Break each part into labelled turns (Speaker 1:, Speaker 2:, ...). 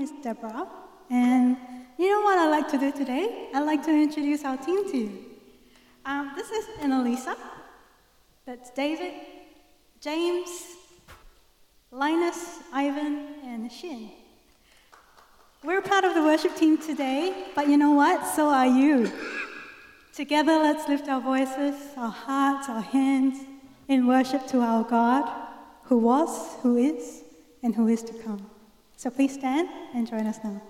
Speaker 1: is Deborah, and you know what I'd like to do today? I'd like to introduce our team to you. Um, this is Annalisa. That's David, James, Linus, Ivan, and Shin. We're part of the worship team today, but you know what? So are you. Together, let's lift our voices, our hearts, our hands in worship to our God, who was, who is, and who is to come. So please stand and join us now.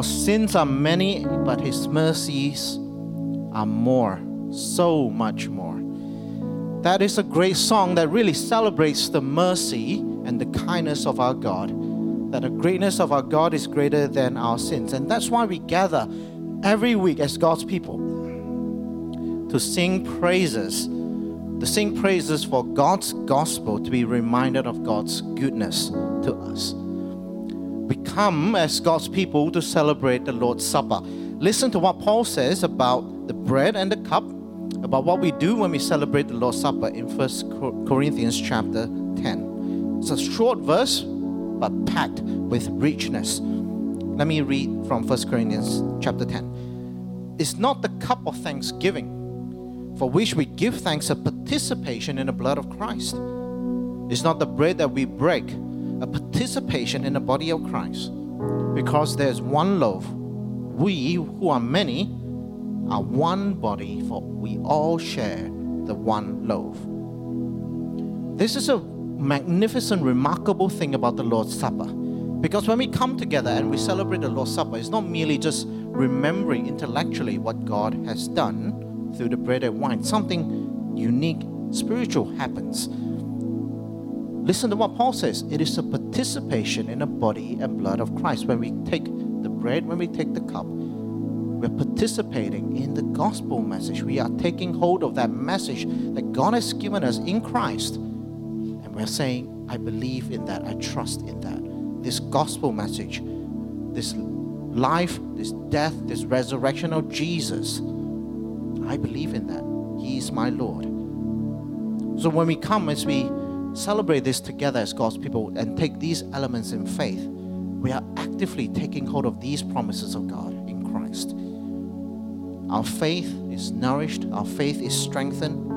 Speaker 2: Our sins are many, but His mercies are more, so much more. That is a great song that really celebrates the mercy and the kindness of our God. That the greatness of our God is greater than our sins. And that's why we gather every week as God's people to sing praises, to sing praises for God's gospel, to be reminded of God's goodness to us we come as God's people to celebrate the Lord's Supper. Listen to what Paul says about the bread and the cup, about what we do when we celebrate the Lord's Supper in 1 Corinthians chapter 10. It's a short verse, but packed with richness. Let me read from 1 Corinthians chapter 10. It's not the cup of thanksgiving for which we give thanks a participation in the blood of Christ. It's not the bread that we break a participation in the body of Christ. Because there's one loaf, we who are many are one body, for we all share the one loaf. This is a magnificent, remarkable thing about the Lord's Supper. Because when we come together and we celebrate the Lord's Supper, it's not merely just remembering intellectually what God has done through the bread and wine, something unique, spiritual happens Listen to what Paul says it is a participation in the body and blood of Christ. When we take the bread, when we take the cup, we're participating in the gospel message. We are taking hold of that message that God has given us in Christ. And we're saying, I believe in that, I trust in that. This gospel message, this life, this death, this resurrection of Jesus, I believe in that. He is my Lord. So when we come, as we celebrate this together as God's people and take these elements in faith, we are actively taking hold of these promises of God in Christ. Our faith is nourished, our faith is strengthened.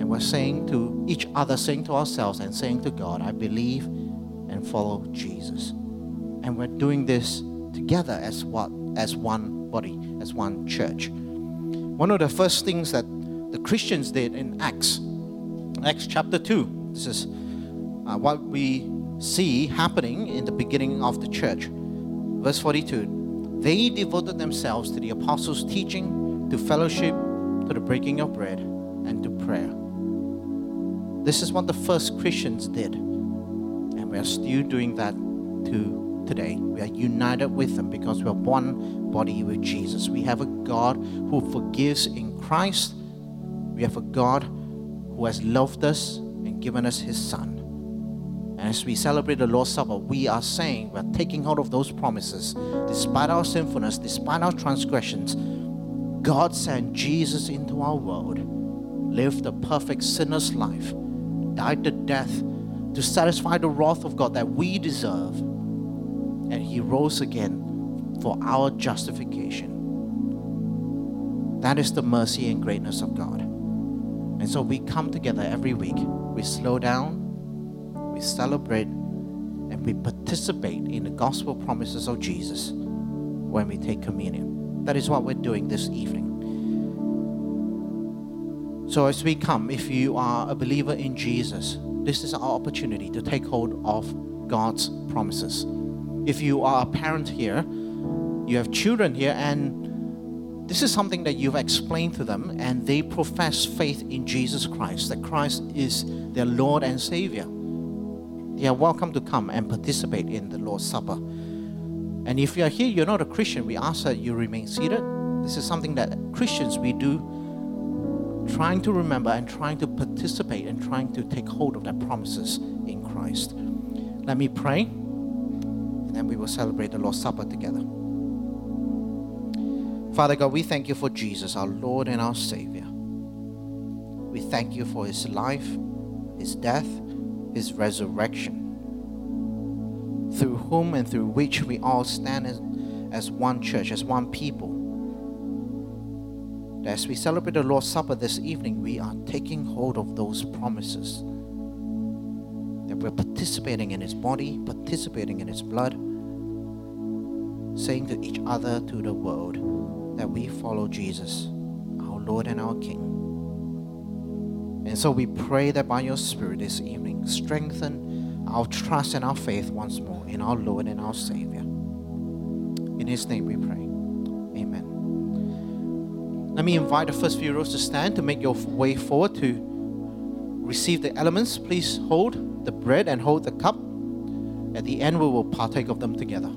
Speaker 2: And we're saying to each other, saying to ourselves, and saying to God, I believe and follow Jesus. And we're doing this together as what? As one body, as one church. One of the first things that the Christians did in Acts Acts chapter 2. This is uh, what we see happening in the beginning of the church. Verse 42 They devoted themselves to the apostles' teaching, to fellowship, to the breaking of bread, and to prayer. This is what the first Christians did. And we are still doing that to today. We are united with them because we are one body with Jesus. We have a God who forgives in Christ. We have a God who has loved us and given us his Son. And as we celebrate the Lord's Supper, we are saying, we're taking hold of those promises. Despite our sinfulness, despite our transgressions, God sent Jesus into our world, lived a perfect sinner's life, died the death to satisfy the wrath of God that we deserve, and he rose again for our justification. That is the mercy and greatness of God. And so we come together every week. We slow down, we celebrate, and we participate in the gospel promises of Jesus when we take communion. That is what we're doing this evening. So, as we come, if you are a believer in Jesus, this is our opportunity to take hold of God's promises. If you are a parent here, you have children here, and this is something that you've explained to them, and they profess faith in Jesus Christ, that Christ is their Lord and Savior. They are welcome to come and participate in the Lord's Supper. And if you are here, you're not a Christian, we ask that you remain seated. This is something that Christians we do, trying to remember and trying to participate and trying to take hold of their promises in Christ. Let me pray, and then we will celebrate the Lord's Supper together. Father God, we thank you for Jesus, our Lord and our Savior. We thank you for his life, his death, his resurrection, through whom and through which we all stand as, as one church, as one people. As we celebrate the Lord's Supper this evening, we are taking hold of those promises. That we're participating in His body, participating in His blood, saying to each other, to the world, we follow Jesus, our Lord and our King. And so we pray that by your Spirit this evening, strengthen our trust and our faith once more in our Lord and our Savior. In His name we pray. Amen. Let me invite the first few rows to stand to make your way forward to receive the elements. Please hold the bread and hold the cup. At the end, we will partake of them together.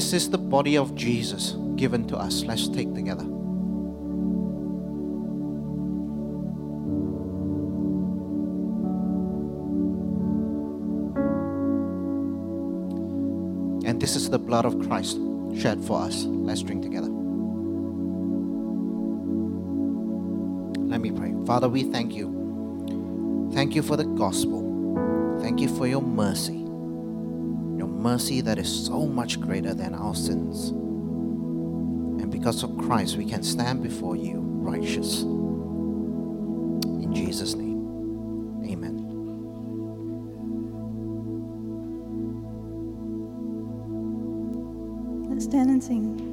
Speaker 2: This is the body of Jesus given to us. Let's take together. And this is the blood of Christ shed for us. Let's drink together. Let me pray. Father, we thank you. Thank you for the gospel. Thank you for your mercy mercy that is so much greater than our sins. And because of Christ, we can stand before you righteous. In Jesus' name, amen.
Speaker 3: Let's stand and sing.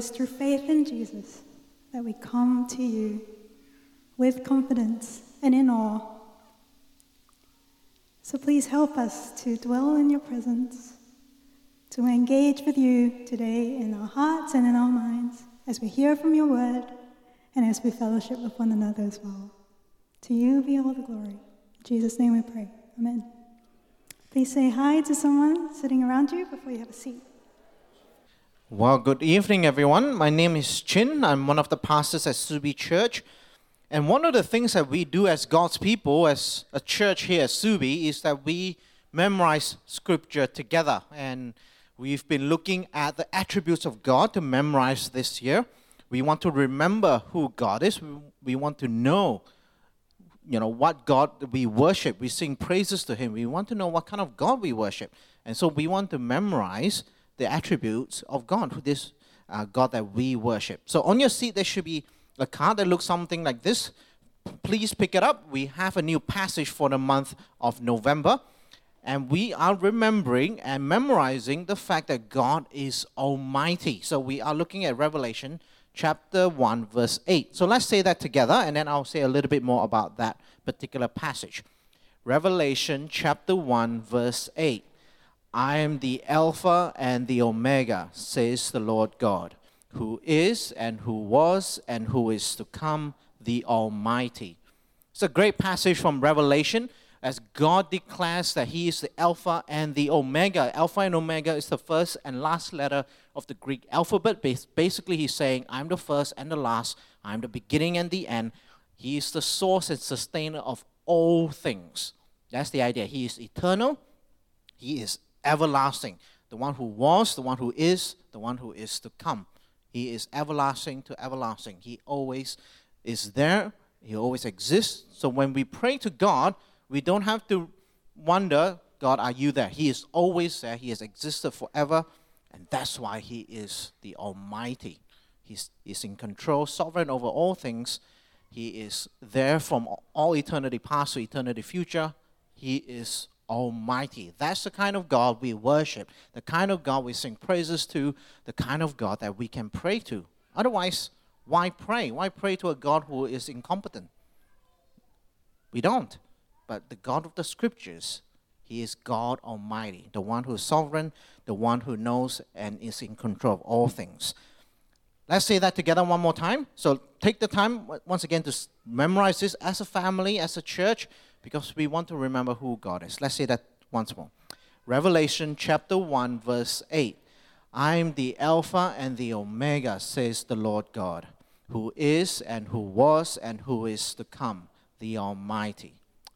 Speaker 1: Is through faith in Jesus that we come to you with confidence and in awe. So please help us to dwell in your presence, to engage with you today in our hearts and in our minds as we hear from your word and as we fellowship with one another as well. To you be all the glory.
Speaker 3: In Jesus' name we pray. Amen. Please say hi to someone sitting around you before you have a seat.
Speaker 2: Well, good evening, everyone. My name is Chin. I'm one of the pastors at Subi Church. And one of the things that we do as God's people, as a church here at Subi, is that we memorize scripture together. And we've been looking at the attributes of God to memorize this year. We want to remember who God is. We want to know, you know, what God we worship. We sing praises to Him. We want to know what kind of God we worship. And so we want to memorize the attributes of God, this uh, God that we worship. So on your seat, there should be a card that looks something like this. Please pick it up. We have a new passage for the month of November. And we are remembering and memorizing the fact that God is Almighty. So we are looking at Revelation chapter 1, verse 8. So let's say that together, and then I'll say a little bit more about that particular passage. Revelation chapter 1, verse 8. I am the Alpha and the Omega, says the Lord God, who is and who was and who is to come, the Almighty. It's a great passage from Revelation as God declares that He is the Alpha and the Omega. Alpha and Omega is the first and last letter of the Greek alphabet. Basically, He's saying, I'm the first and the last, I'm the beginning and the end. He is the source and sustainer of all things. That's the idea. He is eternal, He is everlasting. The one who was, the one who is, the one who is to come. He is everlasting to everlasting. He always is there. He always exists. So when we pray to God, we don't have to wonder, God, are you there? He is always there. He has existed forever. And that's why He is the Almighty. He's, he's in control, sovereign over all things. He is there from all eternity past to eternity future. He is Almighty. That's the kind of God we worship, the kind of God we sing praises to, the kind of God that we can pray to. Otherwise, why pray? Why pray to a God who is incompetent? We don't. But the God of the scriptures, He is God Almighty, the one who is sovereign, the one who knows and is in control of all things. Let's say that together one more time. So take the time once again to memorize this as a family, as a church because we want to remember who God is. Let's say that once more. Revelation chapter 1, verse 8. I am the Alpha and the Omega, says the Lord God, who is and who was and who is to come, the Almighty.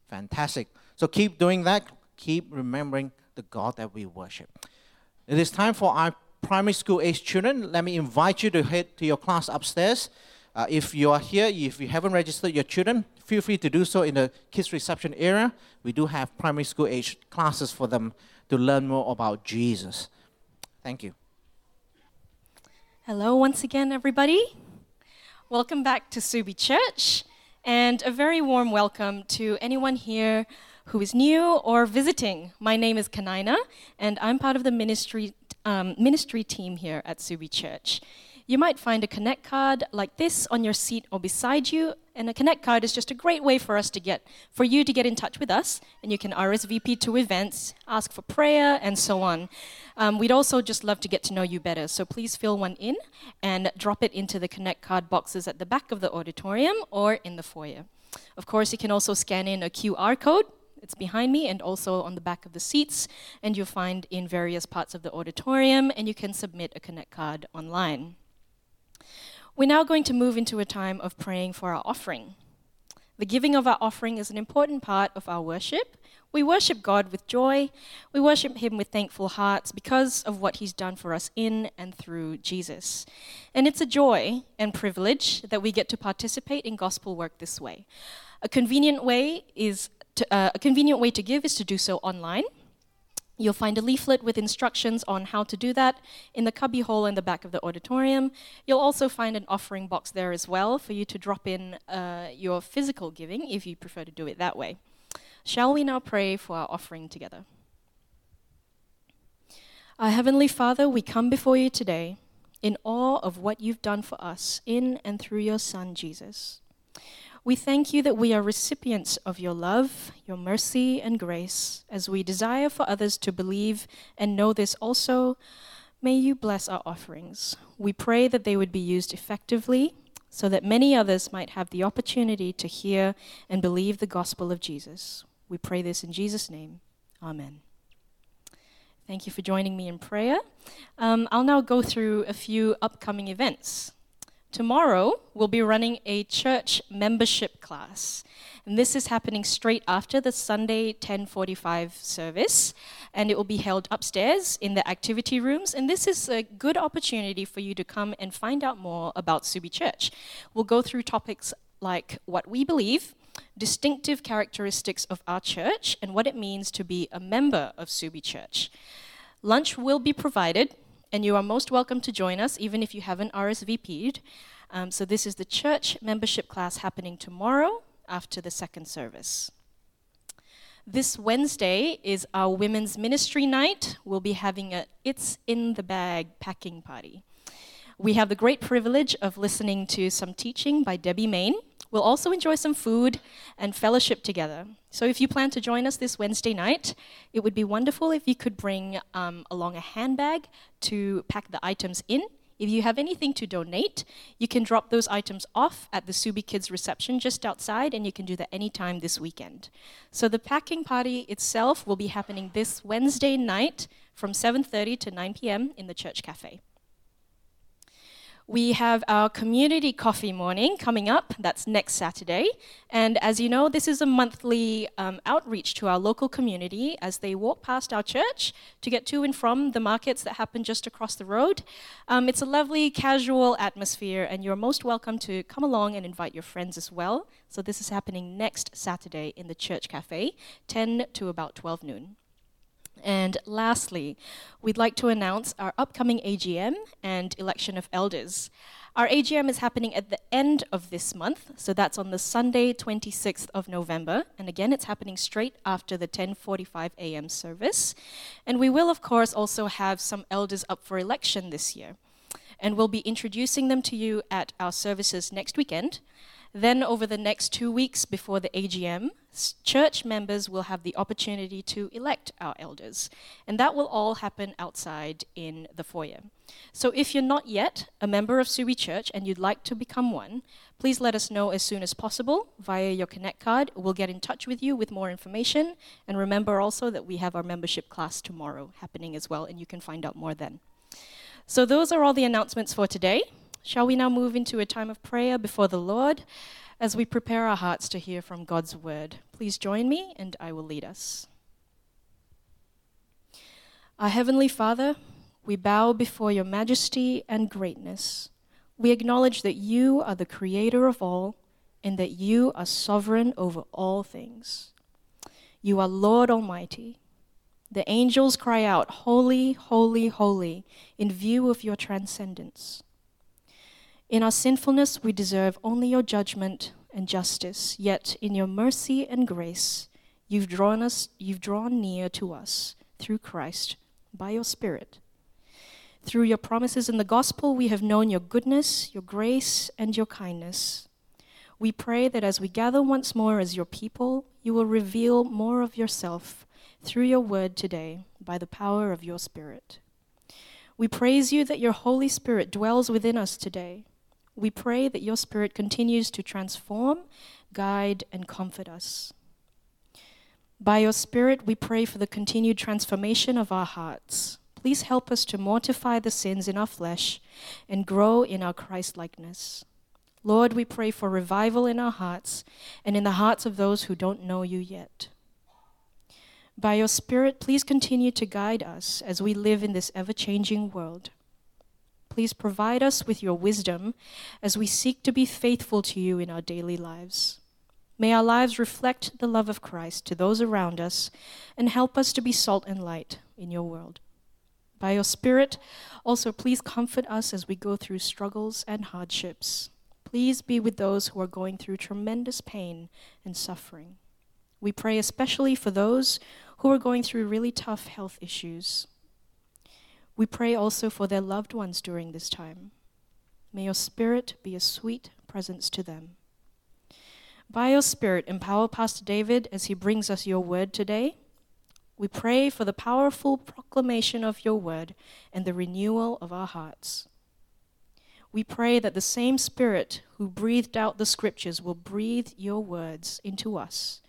Speaker 2: Fantastic. So keep doing that. Keep remembering the God that we worship. It is time for our primary school age children. Let me invite you to head to your class upstairs. Uh, if you are here, if you haven't registered your children, feel free to do so in the kids reception area. We do have primary school age classes for them to learn more about Jesus. Thank you.
Speaker 4: Hello, once again, everybody. Welcome back to Subi Church, and a very warm welcome to anyone here who is new or visiting. My name is Kanina, and I'm part of the ministry, um, ministry team here at Subi Church. You might find a Connect card like this on your seat or beside you, and a Connect card is just a great way for us to get, for you to get in touch with us, and you can RSVP to events, ask for prayer, and so on. Um, we'd also just love to get to know you better, so please fill one in and drop it into the Connect card boxes at the back of the auditorium or in the foyer. Of course, you can also scan in a QR code it's behind me and also on the back of the seats, and you'll find in various parts of the auditorium, and you can submit a Connect card online. We're now going to move into a time of praying for our offering. The giving of our offering is an important part of our worship. We worship God with joy. We worship Him with thankful hearts because of what He's done for us in and through Jesus. And it's a joy and privilege that we get to participate in gospel work this way. A convenient way is to, uh, a convenient way to give is to do so online. You'll find a leaflet with instructions on how to do that in the cubby hole in the back of the auditorium. You'll also find an offering box there as well for you to drop in uh, your physical giving if you prefer to do it that way. Shall we now pray for our offering together? Our Heavenly Father, we come before you today in awe of what you've done for us in and through your Son, Jesus. We thank you that we are recipients of your love, your mercy, and grace. As we desire for others to believe and know this also, may you bless our offerings. We pray that they would be used effectively so that many others might have the opportunity to hear and believe the gospel of Jesus. We pray this in Jesus' name. Amen. Thank you for joining me in prayer. Um, I'll now go through a few upcoming events. Tomorrow, we'll be running a church membership class. And this is happening straight after the Sunday 1045 service. And it will be held upstairs in the activity rooms. And this is a good opportunity for you to come and find out more about Subi Church. We'll go through topics like what we believe, distinctive characteristics of our church, and what it means to be a member of Subi Church. Lunch will be provided, and you are most welcome to join us, even if you haven't RSVP'd. Um, so, this is the church membership class happening tomorrow after the second service. This Wednesday is our women's ministry night. We'll be having a It's in the Bag packing party. We have the great privilege of listening to some teaching by Debbie Main. We'll also enjoy some food and fellowship together. So, if you plan to join us this Wednesday night, it would be wonderful if you could bring um, along a handbag to pack the items in. If you have anything to donate, you can drop those items off at the Subi Kids reception just outside, and you can do that anytime this weekend. So the packing party itself will be happening this Wednesday night from 7:30 to 9 p.m. in the church cafe. We have our community coffee morning coming up. That's next Saturday. And as you know, this is a monthly um, outreach to our local community as they walk past our church to get to and from the markets that happen just across the road. Um, it's a lovely, casual atmosphere, and you're most welcome to come along and invite your friends as well. So, this is happening next Saturday in the church cafe, 10 to about 12 noon. And lastly, we'd like to announce our upcoming AGM and election of elders. Our AGM is happening at the end of this month, so that's on the Sunday, 26th of November. And again, it's happening straight after the 10:45 a.m. service. And we will of course also have some elders up for election this year. And we'll be introducing them to you at our services next weekend. Then, over the next two weeks before the AGM, church members will have the opportunity to elect our elders. And that will all happen outside in the foyer. So, if you're not yet a member of Subi Church and you'd like to become one, please let us know as soon as possible via your Connect card. We'll get in touch with you with more information. And remember also that we have our membership class tomorrow happening as well, and you can find out more then. So, those are all the announcements for today. Shall we now move into a time of prayer before the Lord as we prepare our hearts to hear from God's word? Please join me and I will lead us. Our Heavenly Father, we bow before your majesty and greatness. We acknowledge that you are the creator of all and that you are sovereign over all things. You are Lord Almighty. The angels cry out, Holy, holy, holy, in view of your transcendence. In our sinfulness, we deserve only your judgment and justice, yet in your mercy and grace, you've drawn us, you've drawn near to us through Christ by your Spirit. Through your promises in the gospel, we have known your goodness, your grace, and your kindness. We pray that as we gather once more as your people, you will reveal more of yourself through your word today by the power of your Spirit. We praise you that your Holy Spirit dwells within us today we pray that your Spirit continues to transform, guide, and comfort us. By your Spirit, we pray for the continued transformation of our hearts. Please help us to mortify the sins in our flesh and grow in our Christ likeness. Lord, we pray for revival in our hearts and in the hearts of those who don't know you yet. By your Spirit, please continue to guide us as we live in this ever changing world. Please provide us with your wisdom as we seek to be faithful to you in our daily lives. May our lives reflect the love of Christ to those around us and help us to be salt and light in your world. By your Spirit, also please comfort us as we go through struggles and hardships. Please be with those who are going through tremendous pain and suffering. We pray especially for those who are going through really tough health issues. We pray also for their loved ones during this time. May your Spirit be a sweet presence to them. By your Spirit, empower Pastor David as he brings us your word today. We pray for the powerful proclamation of your word and the renewal of our hearts. We pray that the same Spirit who breathed out the scriptures will breathe your words into us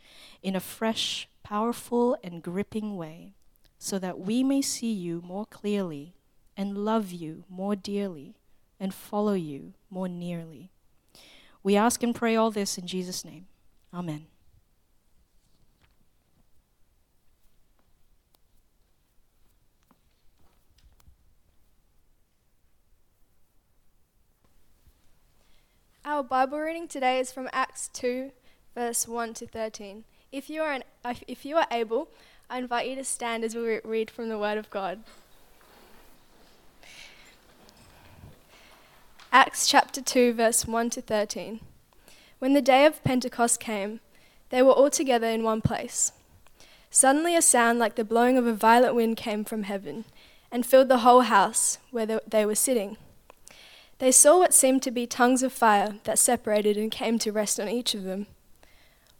Speaker 4: in a fresh, powerful, and gripping way, so that we may see you more clearly and love you more dearly and follow you more nearly. We ask and pray all this in Jesus' name. Amen.
Speaker 5: Our Bible reading today is from Acts 2, verse 1 to 13. If you are, an, if you are able, I invite you to stand as we read from the Word of God. Acts chapter 2, verse 1 to 13. When the day of Pentecost came, they were all together in one place. Suddenly, a sound like the blowing of a violent wind came from heaven and filled the whole house where they were sitting. They saw what seemed to be tongues of fire that separated and came to rest on each of them.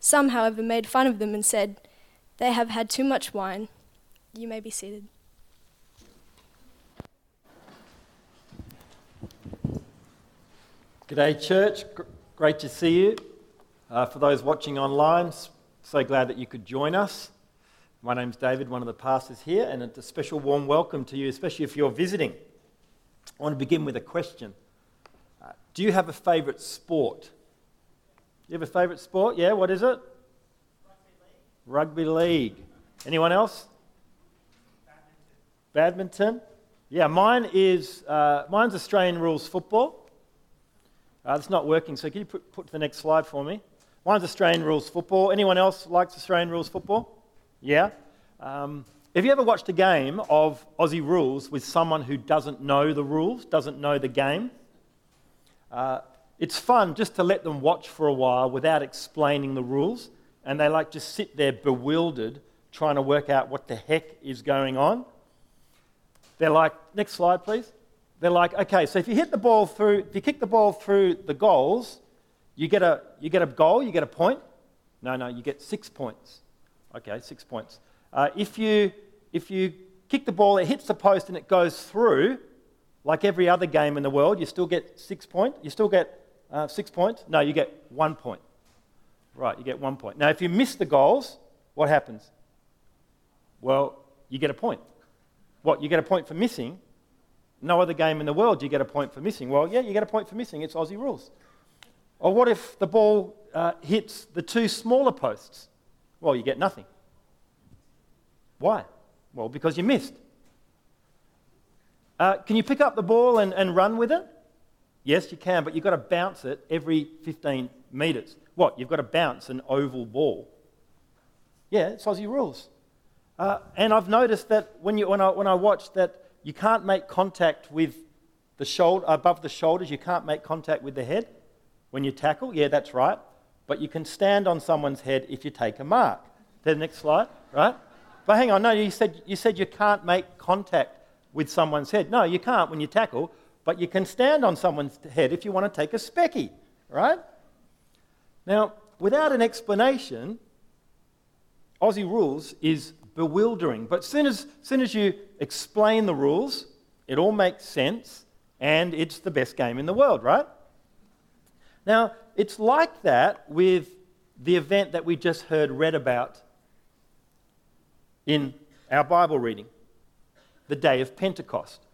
Speaker 5: Some, however, made fun of them and said, They have had too much wine. You may be seated.
Speaker 6: G'day, church. Great to see you. Uh, for those watching online, so glad that you could join us. My name's David, one of the pastors here, and it's a special warm welcome to you, especially if you're visiting. I want to begin with a question. Uh, do you have a favourite sport? You have a favourite sport? Yeah, what is it? Rugby league. Rugby league. Anyone else? Badminton. Badminton? Yeah, mine is uh, mine's Australian rules football. Uh, it's not working, so can you put, put the next slide for me? Mine's Australian rules football. Anyone else likes Australian rules football? Yeah. Um, have you ever watched a game of Aussie rules with someone who doesn't know the rules, doesn't know the game? Uh, it's fun just to let them watch for a while without explaining the rules, and they like just sit there bewildered, trying to work out what the heck is going on. They're like, next slide, please. They're like, okay, so if you hit the ball through, if you kick the ball through the goals, you get a, you get a goal, you get a point. No, no, you get six points. Okay, six points. Uh, if you if you kick the ball, it hits the post and it goes through, like every other game in the world, you still get six points. You still get uh, six points. No, you get one point. Right, you get one point. Now, if you miss the goals, what happens? Well, you get a point. What? You get a point for missing? No other game in the world you get a point for missing. Well, yeah, you get a point for missing. It's Aussie rules. Or what if the ball uh, hits the two smaller posts? Well, you get nothing. Why? Well, because you missed. Uh, can you pick up the ball and, and run with it? Yes, you can, but you've got to bounce it every 15 metres. What? You've got to bounce an oval ball. Yeah, it's Aussie rules. Uh, and I've noticed that when, you, when, I, when I watch that you can't make contact with the shoulder, above the shoulders, you can't make contact with the head when you tackle. Yeah, that's right. But you can stand on someone's head if you take a mark. The next slide, right? But hang on, no, you said, you said you can't make contact with someone's head. No, you can't when you tackle, but you can stand on someone's head if you want to take a specky, right? Now, without an explanation, Aussie rules is bewildering. But as soon as, soon as you explain the rules, it all makes sense and it's the best game in the world, right? Now, it's like that with the event that we just heard read about in our Bible reading, the day of Pentecost.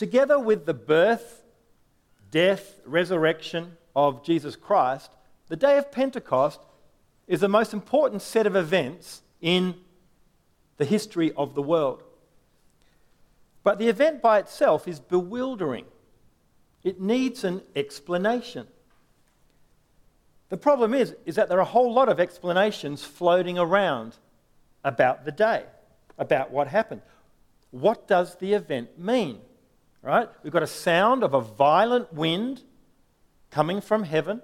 Speaker 6: Together with the birth, death, resurrection of Jesus Christ, the day of Pentecost is the most important set of events in the history of the world. But the event by itself is bewildering. It needs an explanation. The problem is, is that there are a whole lot of explanations floating around about the day, about what happened. What does the event mean? Right? We've got a sound of a violent wind coming from heaven.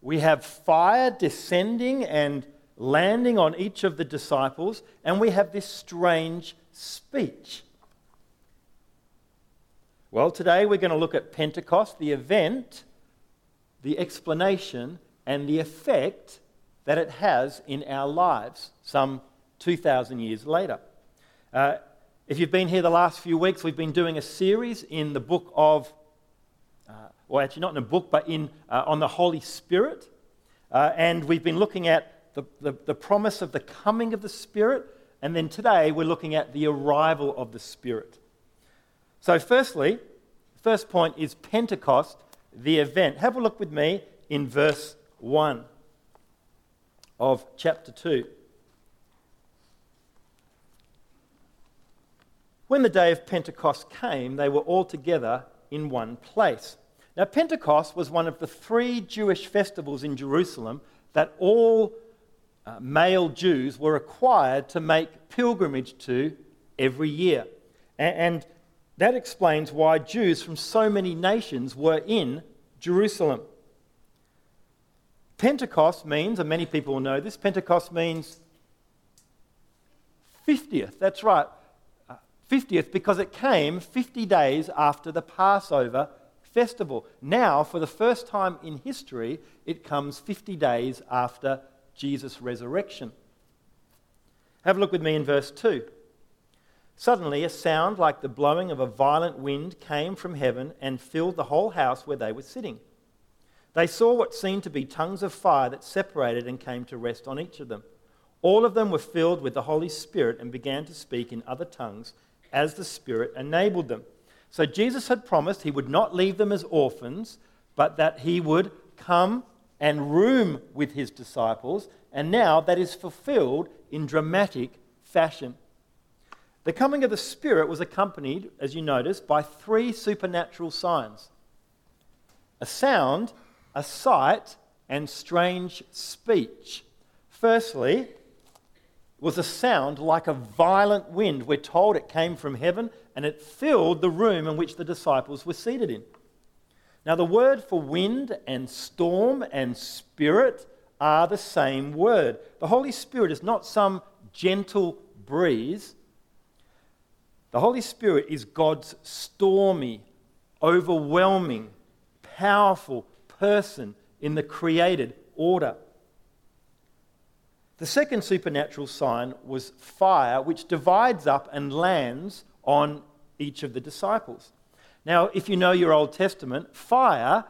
Speaker 6: We have fire descending and landing on each of the disciples, and we have this strange speech. Well, today we're going to look at Pentecost, the event, the explanation, and the effect that it has in our lives some 2,000 years later. Uh, if you've been here the last few weeks, we've been doing a series in the book of, uh, well, actually not in a book, but in, uh, on the Holy Spirit. Uh, and we've been looking at the, the, the promise of the coming of the Spirit. And then today we're looking at the arrival of the Spirit. So, firstly, first point is Pentecost, the event. Have a look with me in verse 1 of chapter 2. When the day of Pentecost came, they were all together in one place. Now, Pentecost was one of the three Jewish festivals in Jerusalem that all uh, male Jews were required to make pilgrimage to every year. And, and that explains why Jews from so many nations were in Jerusalem. Pentecost means, and many people will know this, Pentecost means 50th. That's right. 50th because it came 50 days after the Passover festival. Now, for the first time in history, it comes 50 days after Jesus' resurrection. Have a look with me in verse 2. Suddenly, a sound like the blowing of a violent wind came from heaven and filled the whole house where they were sitting. They saw what seemed to be tongues of fire that separated and came to rest on each of them. All of them were filled with the Holy Spirit and began to speak in other tongues as the Spirit enabled them. So Jesus had promised he would not leave them as orphans, but that he would come and room with his disciples, and now that is fulfilled in dramatic fashion. The coming of the Spirit was accompanied, as you notice, by three supernatural signs a sound, a sight, and strange speech. Firstly, was a sound like a violent wind. We're told it came from heaven and it filled the room in which the disciples were seated in. Now, the word for wind and storm and spirit are the same word. The Holy Spirit is not some gentle breeze. The Holy Spirit is God's stormy, overwhelming, powerful person in the created order. The second supernatural sign was fire, which divides up and lands on each of the disciples. Now, if you know your Old Testament, fire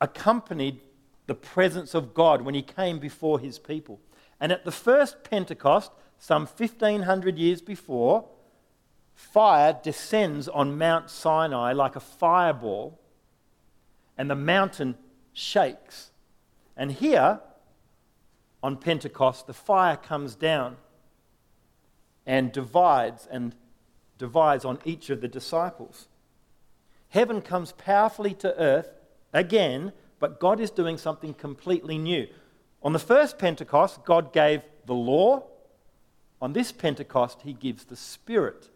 Speaker 6: accompanied the presence of God when he came before his people. And at the first Pentecost, some 1500 years before, fire descends on Mount Sinai like a fireball, and the mountain shakes. And here, on Pentecost, the fire comes down and divides and divides on each of the disciples. Heaven comes powerfully to earth again, but God is doing something completely new. On the first Pentecost, God gave the law. On this Pentecost, he gives the Spirit.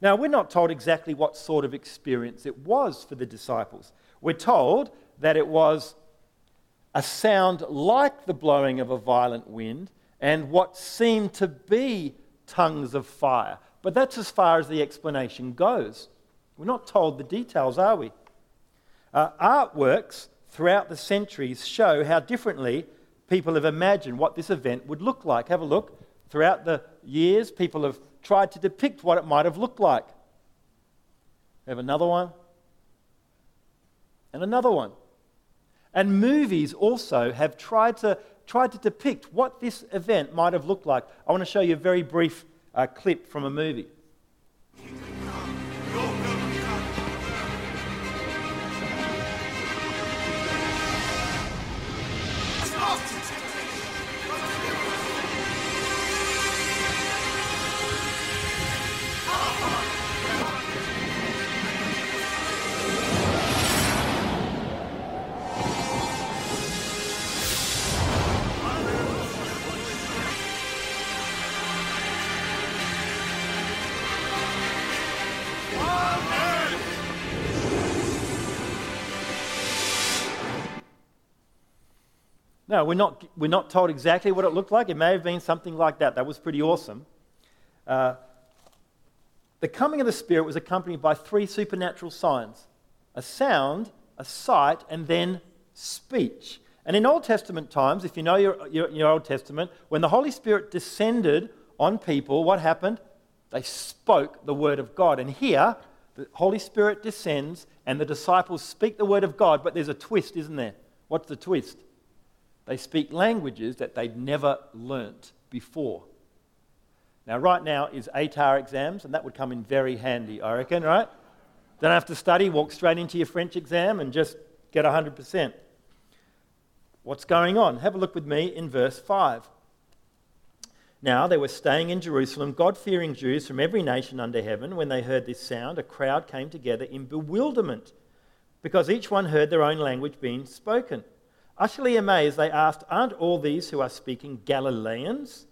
Speaker 6: Now, we're not told exactly what sort of experience it was for the disciples. We're told that it was a sound like the blowing of a violent wind, and what seemed to be tongues of fire. But that's as far as the explanation goes. We're not told the details, are we? Uh, artworks throughout the centuries show how differently people have imagined what this event would look like. Have a look. Throughout the years, people have tried to depict what it might have looked like. We have another one. And another one. And movies also have tried to, tried to depict what this event might have looked like. I want to show you a very brief uh, clip from a movie. No, we're not, we're not told exactly what it looked like. It may have been something like that. That was pretty awesome. Uh, the coming of the Spirit was accompanied by three supernatural signs a sound, a sight, and then speech. And in Old Testament times, if you know your, your, your Old Testament, when the Holy Spirit descended on people, what happened? They spoke the Word of God. And here, the Holy Spirit descends and the disciples speak the Word of God, but there's a twist, isn't there? What's the twist? They speak languages that they'd never learnt before. Now, right now is ATAR exams, and that would come in very handy, I reckon, right? Don't have to study, walk straight into your French exam and just get 100%. What's going on? Have a look with me in verse 5. Now they were staying in Jerusalem, God fearing Jews from every nation under heaven. When they heard this sound, a crowd came together in bewilderment because each one heard their own language being spoken. Utterly amazed, they asked, Aren't all these who are speaking Galileans?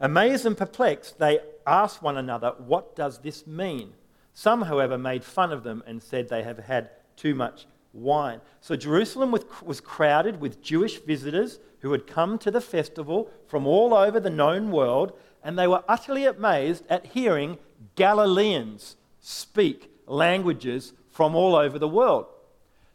Speaker 6: Amazed and perplexed, they asked one another, What does this mean? Some, however, made fun of them and said they have had too much wine. So Jerusalem was crowded with Jewish visitors who had come to the festival from all over the known world, and they were utterly amazed at hearing Galileans speak languages from all over the world.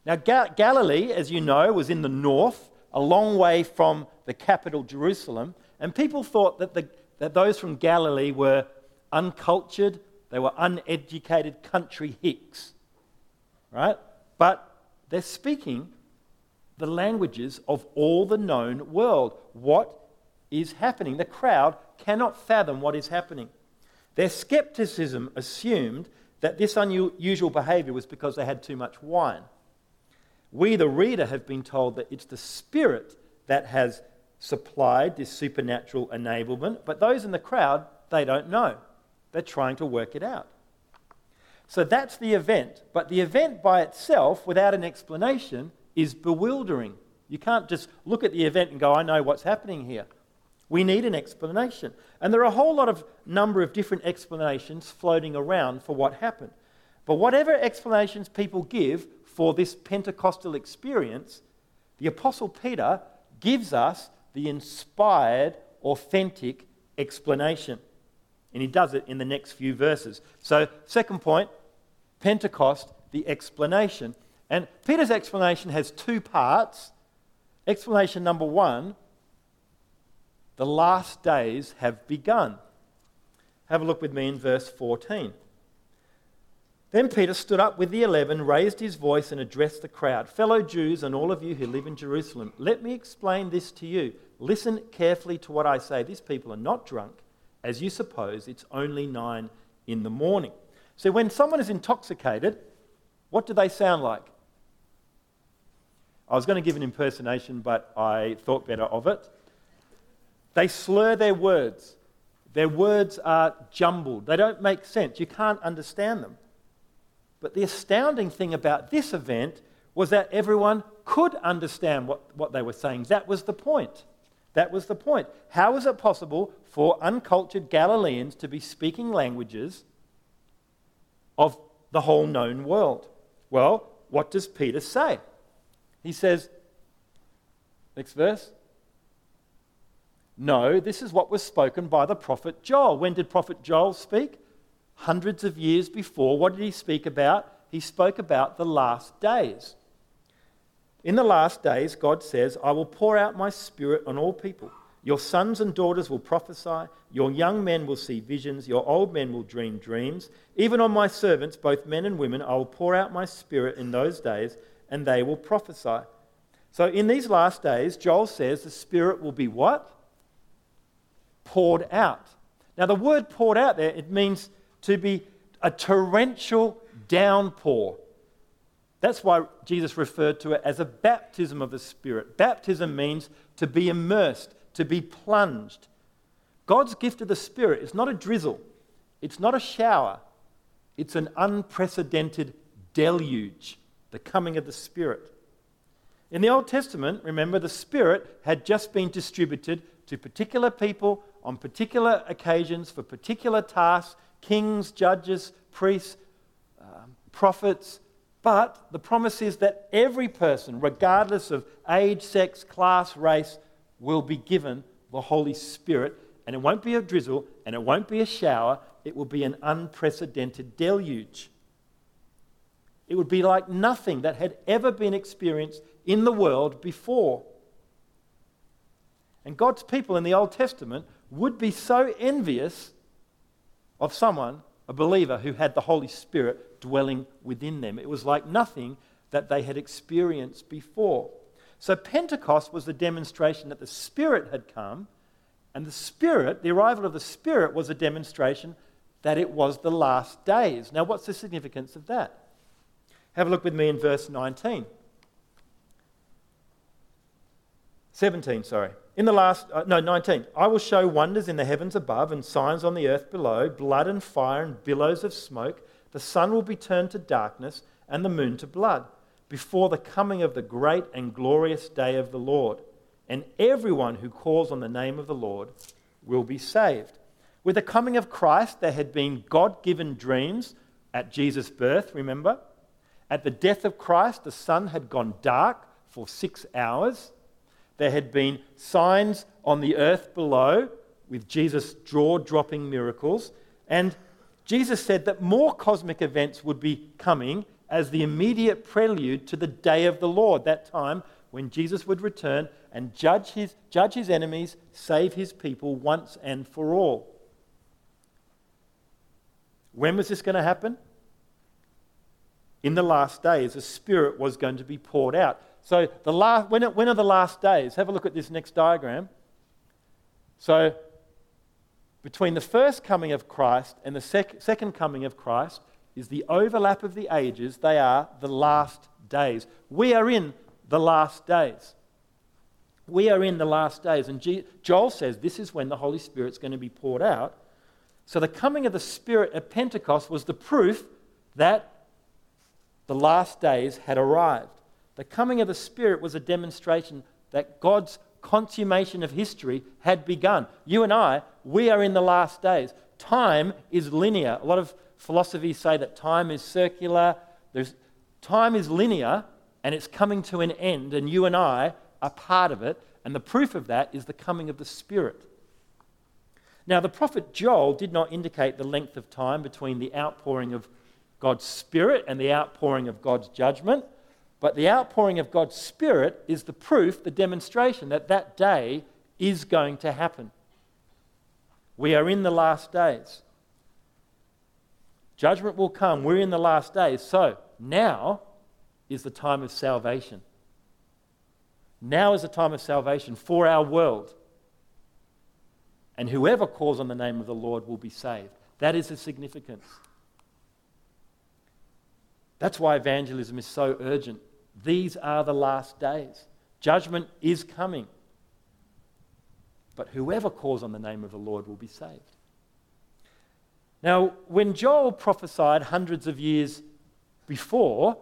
Speaker 6: Now, Ga- Galilee, as you know, was in the north, a long way from the capital, Jerusalem, and people thought that, the, that those from Galilee were uncultured, they were uneducated country hicks, right? But they're speaking the languages of all the known world. What is happening? The crowd cannot fathom what is happening. Their skepticism assumed that this unusual behavior was because they had too much wine. We, the reader, have been told that it's the Spirit that has supplied this supernatural enablement, but those in the crowd, they don't know. They're trying to work it out. So that's the event. But the event by itself, without an explanation, is bewildering. You can't just look at the event and go, I know what's happening here. We need an explanation. And there are a whole lot of number of different explanations floating around for what happened. But whatever explanations people give, for this Pentecostal experience, the Apostle Peter gives us the inspired, authentic explanation. And he does it in the next few verses. So, second point Pentecost, the explanation. And Peter's explanation has two parts. Explanation number one the last days have begun. Have a look with me in verse 14. Then Peter stood up with the eleven, raised his voice, and addressed the crowd Fellow Jews and all of you who live in Jerusalem, let me explain this to you. Listen carefully to what I say. These people are not drunk, as you suppose. It's only nine in the morning. So when someone is intoxicated, what do they sound like? I was going to give an impersonation, but I thought better of it. They slur their words. Their words are jumbled. They don't make sense. You can't understand them. But the astounding thing about this event was that everyone could understand what, what they were saying. That was the point. That was the point. How is it possible for uncultured Galileans to be speaking languages of the whole known world? Well, what does Peter say? He says, next verse. No, this is what was spoken by the prophet Joel. When did prophet Joel speak? Hundreds of years before, what did he speak about? He spoke about the last days. In the last days, God says, I will pour out my spirit on all people. Your sons and daughters will prophesy, your young men will see visions, your old men will dream dreams. Even on my servants, both men and women, I will pour out my spirit in those days, and they will prophesy. So in these last days, Joel says the spirit will be what? Poured out. Now, the word poured out there, it means to be a torrential downpour. That's why Jesus referred to it as a baptism of the Spirit. Baptism means to be immersed, to be plunged. God's gift of the Spirit is not a drizzle, it's not a shower, it's an unprecedented deluge, the coming of the Spirit. In the Old Testament, remember, the Spirit had just been distributed to particular people on particular occasions for particular tasks kings, judges, priests, um, prophets. But the promise is that every person, regardless of age, sex, class, race, will be given the Holy Spirit. And it won't be a drizzle and it won't be a shower, it will be an unprecedented deluge. It would be like nothing that had ever been experienced in the world before. And God's people in the Old Testament would be so envious of someone, a believer, who had the Holy Spirit dwelling within them. It was like nothing that they had experienced before. So Pentecost was the demonstration that the Spirit had come, and the Spirit, the arrival of the Spirit, was a demonstration that it was the last days. Now, what's the significance of that? Have a look with me in verse 19. 17, sorry. In the last, uh, no, 19. I will show wonders in the heavens above and signs on the earth below, blood and fire and billows of smoke. The sun will be turned to darkness and the moon to blood before the coming of the great and glorious day of the Lord. And everyone who calls on the name of the Lord will be saved. With the coming of Christ, there had been God given dreams at Jesus' birth, remember? At the death of Christ, the sun had gone dark for six hours. There had been signs on the earth below with Jesus' jaw dropping miracles. And Jesus said that more cosmic events would be coming as the immediate prelude to the day of the Lord, that time when Jesus would return and judge his, judge his enemies, save his people once and for all. When was this going to happen? In the last days, the Spirit was going to be poured out. So, the last, when, when are the last days? Have a look at this next diagram. So, between the first coming of Christ and the sec- second coming of Christ is the overlap of the ages. They are the last days. We are in the last days. We are in the last days. And G- Joel says this is when the Holy Spirit's going to be poured out. So, the coming of the Spirit at Pentecost was the proof that the last days had arrived. The coming of the Spirit was a demonstration that God's consummation of history had begun. You and I, we are in the last days. Time is linear. A lot of philosophies say that time is circular. There's, time is linear and it's coming to an end, and you and I are part of it. And the proof of that is the coming of the Spirit. Now, the prophet Joel did not indicate the length of time between the outpouring of God's Spirit and the outpouring of God's judgment. But the outpouring of God's Spirit is the proof, the demonstration that that day is going to happen. We are in the last days. Judgment will come. We're in the last days. So now is the time of salvation. Now is the time of salvation for our world. And whoever calls on the name of the Lord will be saved. That is the significance. That's why evangelism is so urgent. These are the last days. Judgment is coming. But whoever calls on the name of the Lord will be saved. Now, when Joel prophesied hundreds of years before,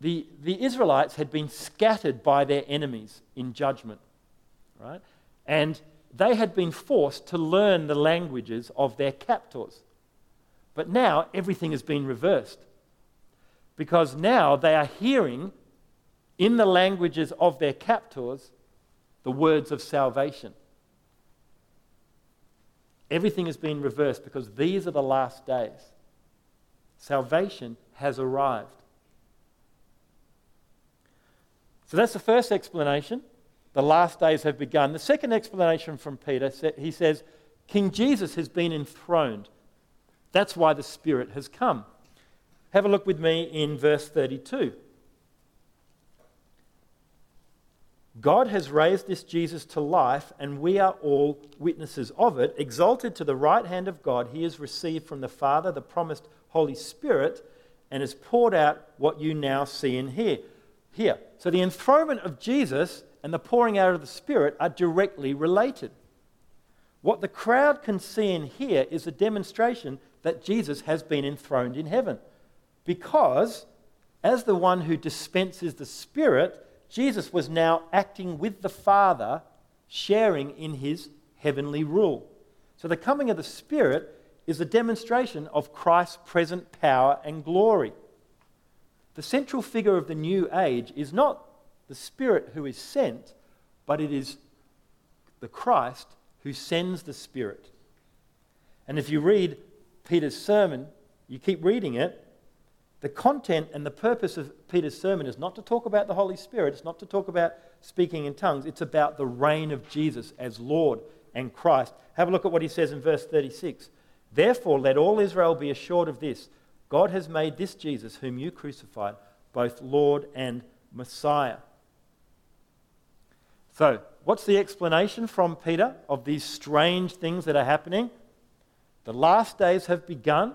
Speaker 6: the, the Israelites had been scattered by their enemies in judgment, right? And they had been forced to learn the languages of their captors. But now everything has been reversed because now they are hearing in the languages of their captors the words of salvation. Everything has been reversed because these are the last days. Salvation has arrived. So that's the first explanation. The last days have begun. The second explanation from Peter, he says, King Jesus has been enthroned. That's why the Spirit has come. Have a look with me in verse 32. God has raised this Jesus to life, and we are all witnesses of it. Exalted to the right hand of God, he has received from the Father the promised Holy Spirit, and has poured out what you now see and hear. Here. So the enthronement of Jesus and the pouring out of the Spirit are directly related. What the crowd can see and hear is a demonstration that Jesus has been enthroned in heaven. Because, as the one who dispenses the Spirit, Jesus was now acting with the Father, sharing in his heavenly rule. So the coming of the Spirit is a demonstration of Christ's present power and glory. The central figure of the new age is not the Spirit who is sent, but it is the Christ who sends the Spirit. And if you read Peter's sermon, you keep reading it, the content and the purpose of Peter's sermon is not to talk about the Holy Spirit, it's not to talk about speaking in tongues, it's about the reign of Jesus as Lord and Christ. Have a look at what he says in verse 36. Therefore, let all Israel be assured of this God has made this Jesus, whom you crucified, both Lord and Messiah. So, what's the explanation from Peter of these strange things that are happening? The last days have begun.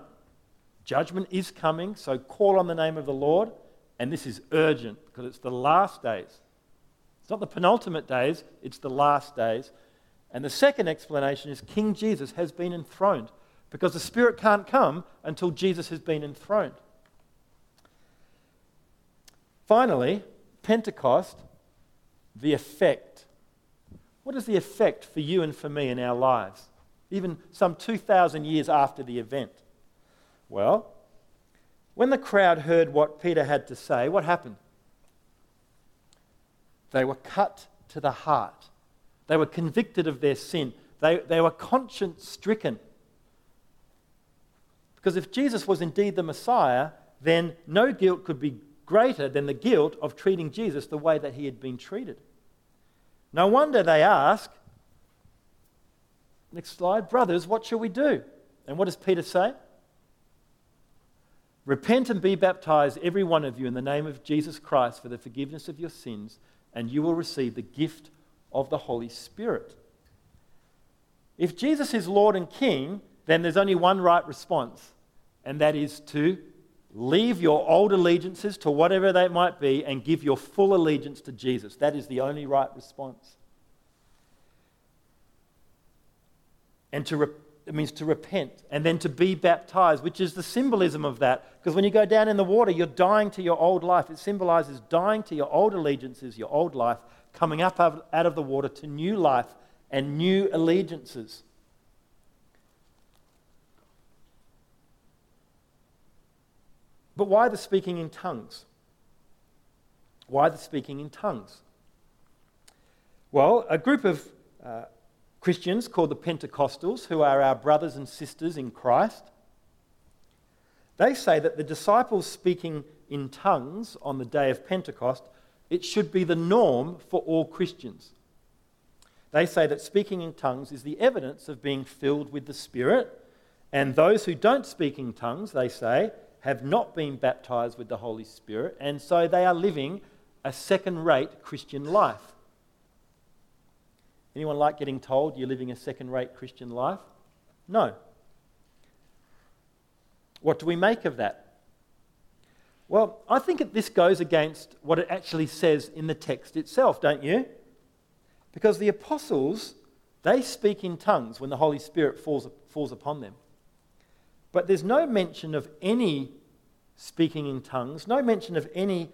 Speaker 6: Judgment is coming, so call on the name of the Lord. And this is urgent because it's the last days. It's not the penultimate days, it's the last days. And the second explanation is King Jesus has been enthroned because the Spirit can't come until Jesus has been enthroned. Finally, Pentecost, the effect. What is the effect for you and for me in our lives, even some 2,000 years after the event? Well, when the crowd heard what Peter had to say, what happened? They were cut to the heart. They were convicted of their sin. They, they were conscience stricken. Because if Jesus was indeed the Messiah, then no guilt could be greater than the guilt of treating Jesus the way that he had been treated. No wonder they ask, next slide, brothers, what shall we do? And what does Peter say? Repent and be baptized, every one of you, in the name of Jesus Christ for the forgiveness of your sins, and you will receive the gift of the Holy Spirit. If Jesus is Lord and King, then there's only one right response, and that is to leave your old allegiances to whatever they might be and give your full allegiance to Jesus. That is the only right response. And to re- it means to repent and then to be baptized, which is the symbolism of that. Because when you go down in the water, you're dying to your old life. It symbolizes dying to your old allegiances, your old life, coming up out of the water to new life and new allegiances. But why the speaking in tongues? Why the speaking in tongues? Well, a group of uh, Christians called the Pentecostals, who are our brothers and sisters in Christ, they say that the disciples speaking in tongues on the day of Pentecost, it should be the norm for all Christians. They say that speaking in tongues is the evidence of being filled with the Spirit, and those who don't speak in tongues, they say, have not been baptized with the Holy Spirit, and so they are living a second rate Christian life. Anyone like getting told you're living a second rate Christian life? No. What do we make of that? Well, I think this goes against what it actually says in the text itself, don't you? Because the apostles, they speak in tongues when the Holy Spirit falls, falls upon them. But there's no mention of any speaking in tongues, no mention of any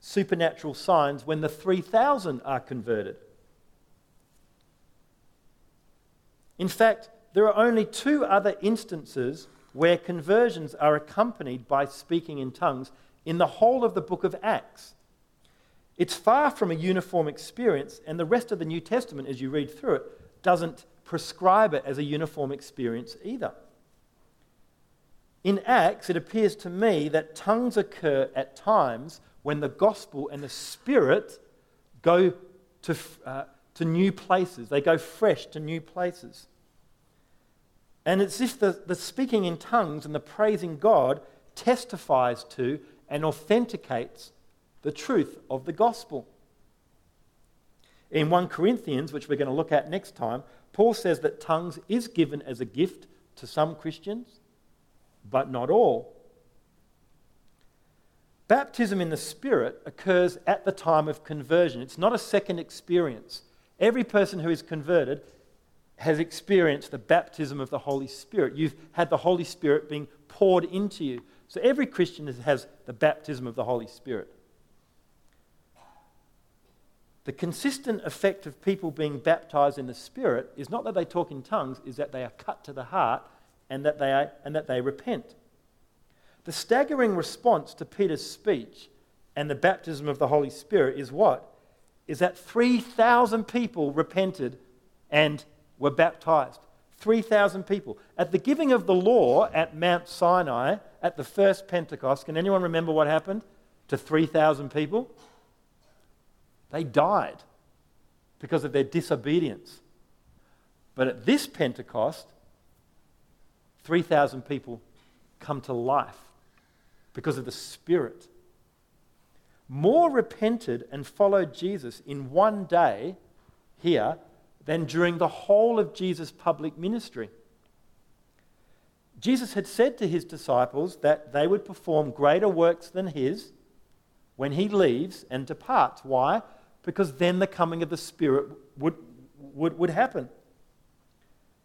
Speaker 6: supernatural signs when the 3,000 are converted. In fact, there are only two other instances where conversions are accompanied by speaking in tongues in the whole of the book of Acts. It's far from a uniform experience, and the rest of the New Testament, as you read through it, doesn't prescribe it as a uniform experience either. In Acts, it appears to me that tongues occur at times when the gospel and the spirit go to, uh, to new places, they go fresh to new places. And it's if the, the speaking in tongues and the praising God testifies to and authenticates the truth of the gospel. In 1 Corinthians, which we're going to look at next time, Paul says that tongues is given as a gift to some Christians, but not all. Baptism in the Spirit occurs at the time of conversion. It's not a second experience. Every person who is converted has experienced the baptism of the Holy Spirit. You've had the Holy Spirit being poured into you. So every Christian has the baptism of the Holy Spirit. The consistent effect of people being baptized in the Spirit is not that they talk in tongues, is that they are cut to the heart and that they, are, and that they repent. The staggering response to Peter's speech and the baptism of the Holy Spirit is what? Is that 3,000 people repented and were baptized. 3,000 people. At the giving of the law at Mount Sinai, at the first Pentecost, can anyone remember what happened to 3,000 people? They died because of their disobedience. But at this Pentecost, 3,000 people come to life because of the Spirit. More repented and followed Jesus in one day here than during the whole of Jesus' public ministry. Jesus had said to his disciples that they would perform greater works than his when he leaves and departs. Why? Because then the coming of the Spirit would, would, would happen.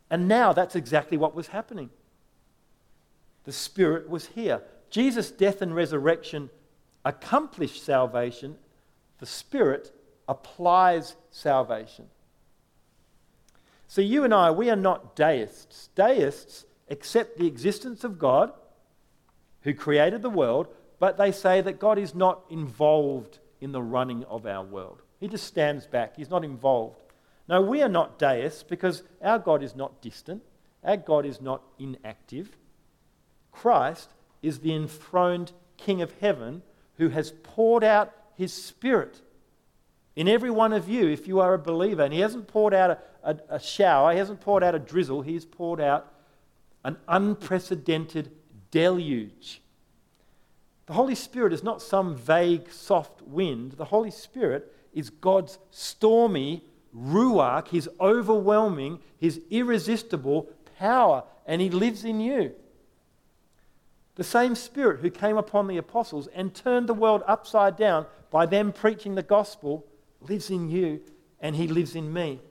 Speaker 6: And now that's exactly what was happening. The Spirit was here. Jesus' death and resurrection accomplished salvation, the Spirit applies salvation. So, you and I, we are not deists. Deists accept the existence of God who created the world, but they say that God is not involved in the running of our world. He just stands back, He's not involved. No, we are not deists because our God is not distant, our God is not inactive. Christ is the enthroned King of heaven who has poured out His Spirit in every one of you if you are a believer. And He hasn't poured out a, a, a shower, He hasn't poured out a drizzle, He's poured out an unprecedented deluge. The Holy Spirit is not some vague, soft wind. The Holy Spirit is God's stormy ruach, his overwhelming, his irresistible power, and he lives in you. The same Spirit who came upon the apostles and turned the world upside down by them preaching the gospel lives in you, and he lives in me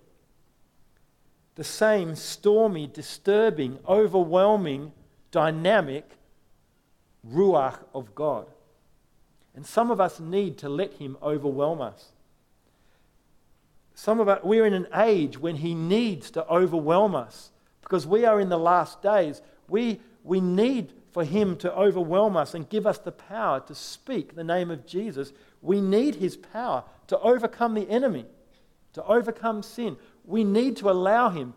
Speaker 6: the same stormy, disturbing, overwhelming, dynamic ruach of God. And some of us need to let him overwhelm us. Some of us, we're in an age when he needs to overwhelm us because we are in the last days. We, we need for him to overwhelm us and give us the power to speak the name of Jesus. We need his power to overcome the enemy, to overcome sin we need to allow Him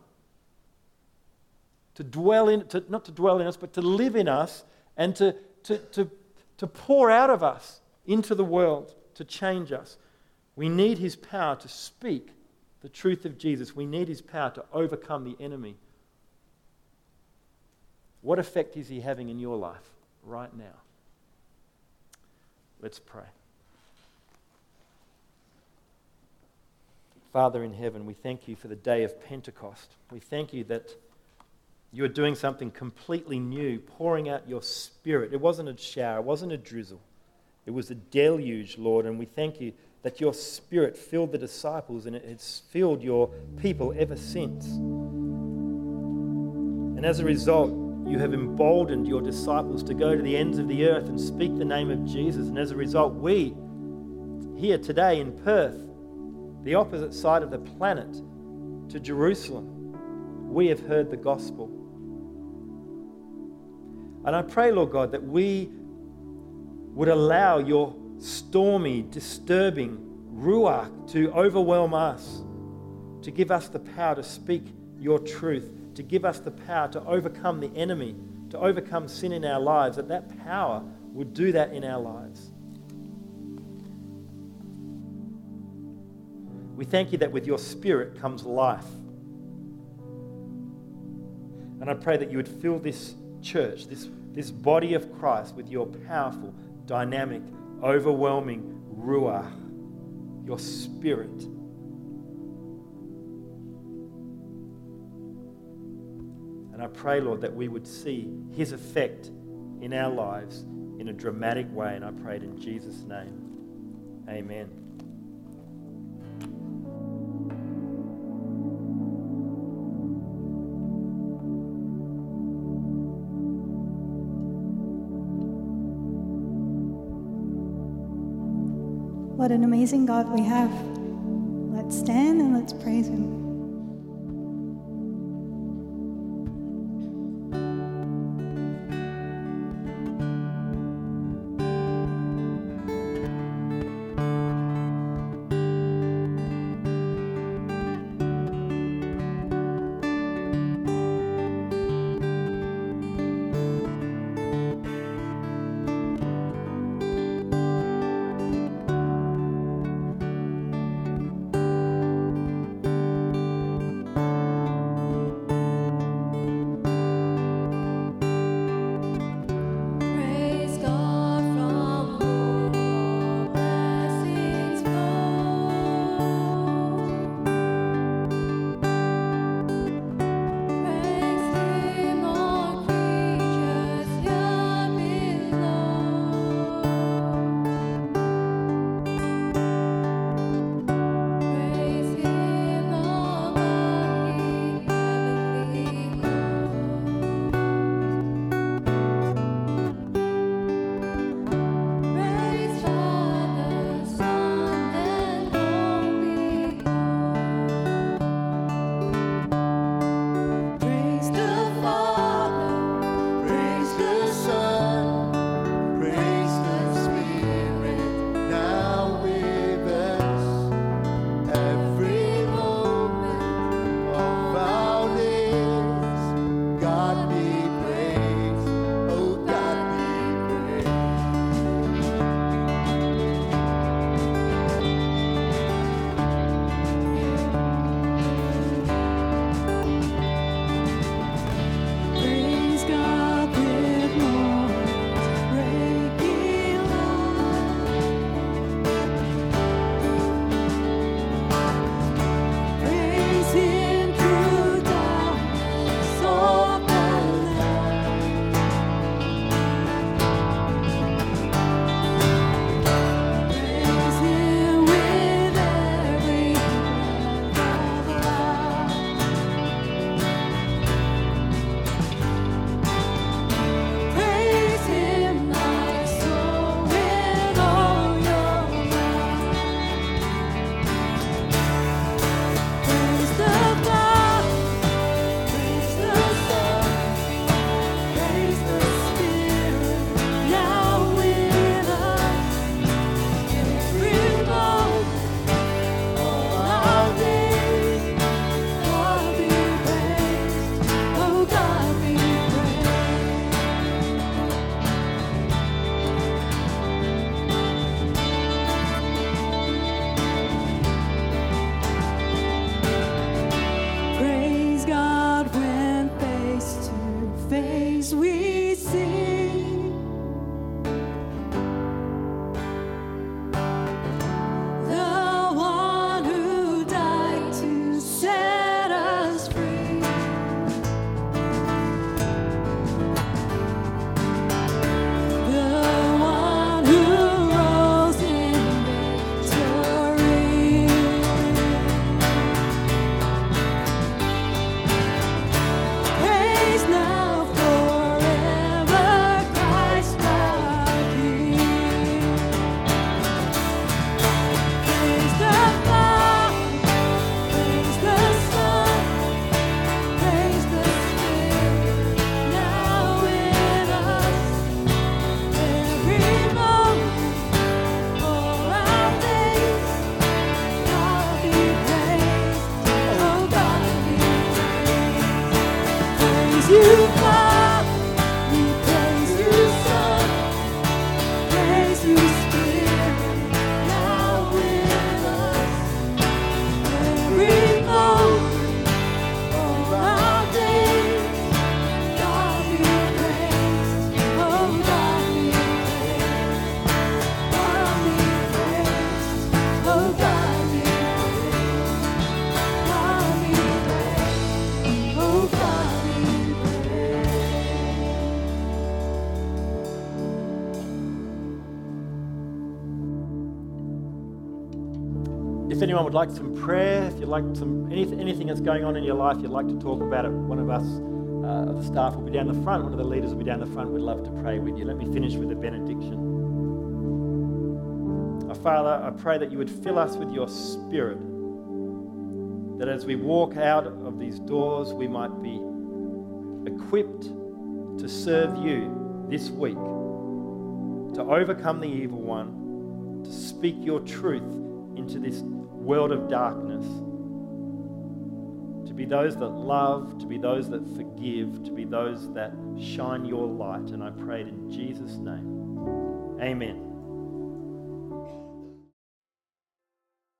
Speaker 6: to dwell in, to, not to dwell in us, but to live in us and to, to, to, to pour out of us into the world to change us. We need His power to speak the truth of Jesus. We need His power to overcome the enemy. What effect is He having in your life right now? Let's pray. Father in heaven, we thank you for the day of Pentecost. We thank you that you are doing something completely new, pouring out your spirit. It wasn't a shower, it wasn't a drizzle, it was a deluge, Lord. And we thank you that your spirit filled the disciples and it has filled your people ever since. And as a result, you have emboldened your disciples to go to the ends of the earth and speak the name of Jesus. And as a result, we, here today in Perth, the opposite side of the planet to Jerusalem, we have heard the gospel. And I pray, Lord God, that we would allow your stormy, disturbing ruach to overwhelm us, to give us the power to speak your truth, to give us the power to overcome the enemy, to overcome sin in our lives, that that power would do that in our lives. We thank you that with your spirit comes life. And I pray that you would fill this church, this, this body of Christ, with your powerful, dynamic, overwhelming Ruach, your spirit. pray, Lord, that we would see his effect in our lives in a dramatic way. And I prayed in Jesus' name. Amen.
Speaker 3: What an amazing God we have. Let's stand and let's praise Him.
Speaker 6: Anyone would like some prayer, if you'd like some anything, anything that's going on in your life, you'd like to talk about it, one of us, uh, the staff will be down the front, one of the leaders will be down the front. We'd love to pray with you. Let me finish with a benediction. Our Father, I pray that you would fill us with your Spirit, that as we walk out of these doors, we might be equipped to serve you this week, to overcome the evil one, to speak your truth into this world of darkness, to be those that love, to be those that forgive, to be those that shine your light. And I pray it in Jesus' name. Amen.